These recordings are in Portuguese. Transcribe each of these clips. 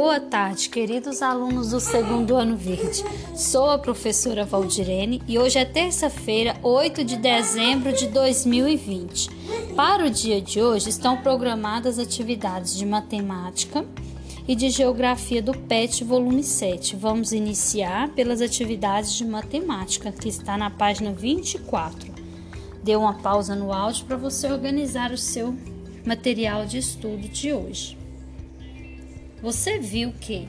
Boa tarde, queridos alunos do segundo ano verde. Sou a professora Valdirene e hoje é terça-feira, 8 de dezembro de 2020. Para o dia de hoje estão programadas atividades de matemática e de geografia do PET volume 7. Vamos iniciar pelas atividades de matemática, que está na página 24. Dê uma pausa no áudio para você organizar o seu material de estudo de hoje. Você viu que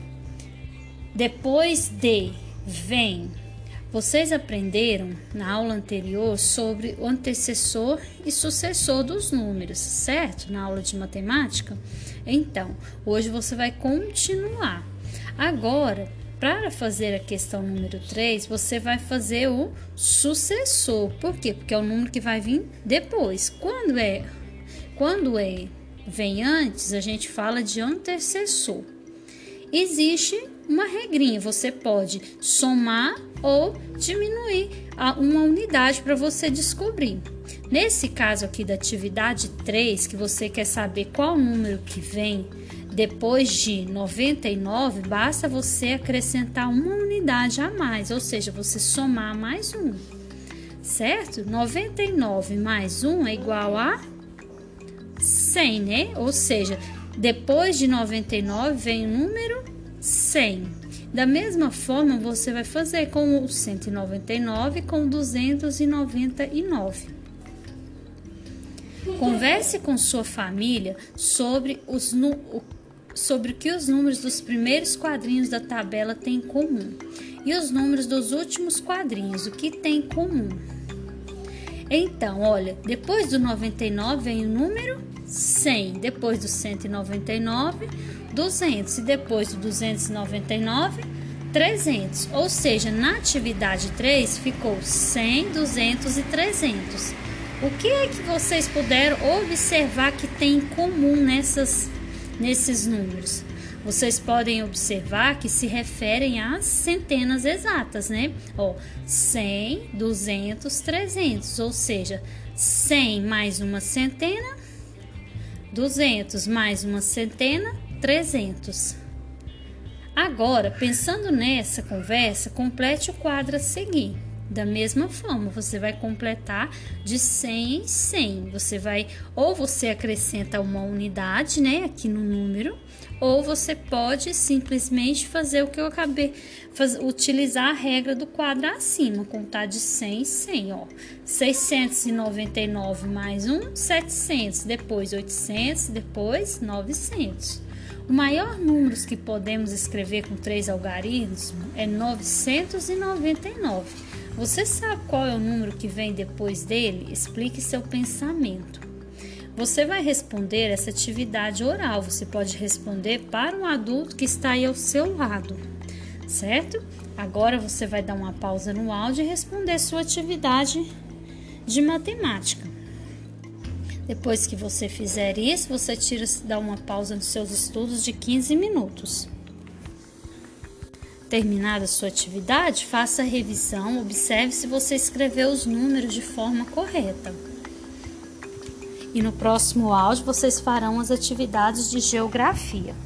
depois de vem, vocês aprenderam na aula anterior sobre o antecessor e sucessor dos números, certo? Na aula de matemática? Então, hoje você vai continuar. Agora, para fazer a questão número 3, você vai fazer o sucessor. Por quê? Porque é o número que vai vir depois. Quando é quando é vem antes, a gente fala de antecessor. Existe uma regrinha, você pode somar ou diminuir uma unidade para você descobrir. Nesse caso aqui da atividade 3, que você quer saber qual número que vem depois de 99, basta você acrescentar uma unidade a mais, ou seja, você somar mais um, certo? 99 mais 1 é igual a 100, né? Ou seja, depois de 99 vem o número 100. Da mesma forma, você vai fazer com o 199 com 299. Converse com sua família sobre os sobre o que os números dos primeiros quadrinhos da tabela têm em comum e os números dos últimos quadrinhos, o que tem em comum. Então, olha, depois do 99 vem o número 100, depois do 199, 200 e depois do 299, 300. Ou seja, na atividade 3 ficou 100, 200 e 300. O que é que vocês puderam observar que tem em comum nessas, nesses números? Vocês podem observar que se referem às centenas exatas, né? Ó, 100, 200, 300, ou seja, 100 mais uma centena, 200 mais uma centena, 300. Agora, pensando nessa conversa, complete o quadro a seguir. Da mesma forma, você vai completar de 100 em 100. Você vai ou você acrescenta uma unidade, né, aqui no número, ou você pode simplesmente fazer o que eu acabei faz, utilizar a regra do quadro acima, contar de 100 em 100, ó. 699 mais 1, 700, depois 800, depois 900. O maior número que podemos escrever com três algarismos é 999. Você sabe qual é o número que vem depois dele? Explique seu pensamento. Você vai responder essa atividade oral. Você pode responder para um adulto que está aí ao seu lado, certo? Agora você vai dar uma pausa no áudio e responder sua atividade de matemática. Depois que você fizer isso, você tira, dá uma pausa nos seus estudos de 15 minutos. Terminada sua atividade, faça a revisão, observe se você escreveu os números de forma correta. E no próximo áudio vocês farão as atividades de geografia.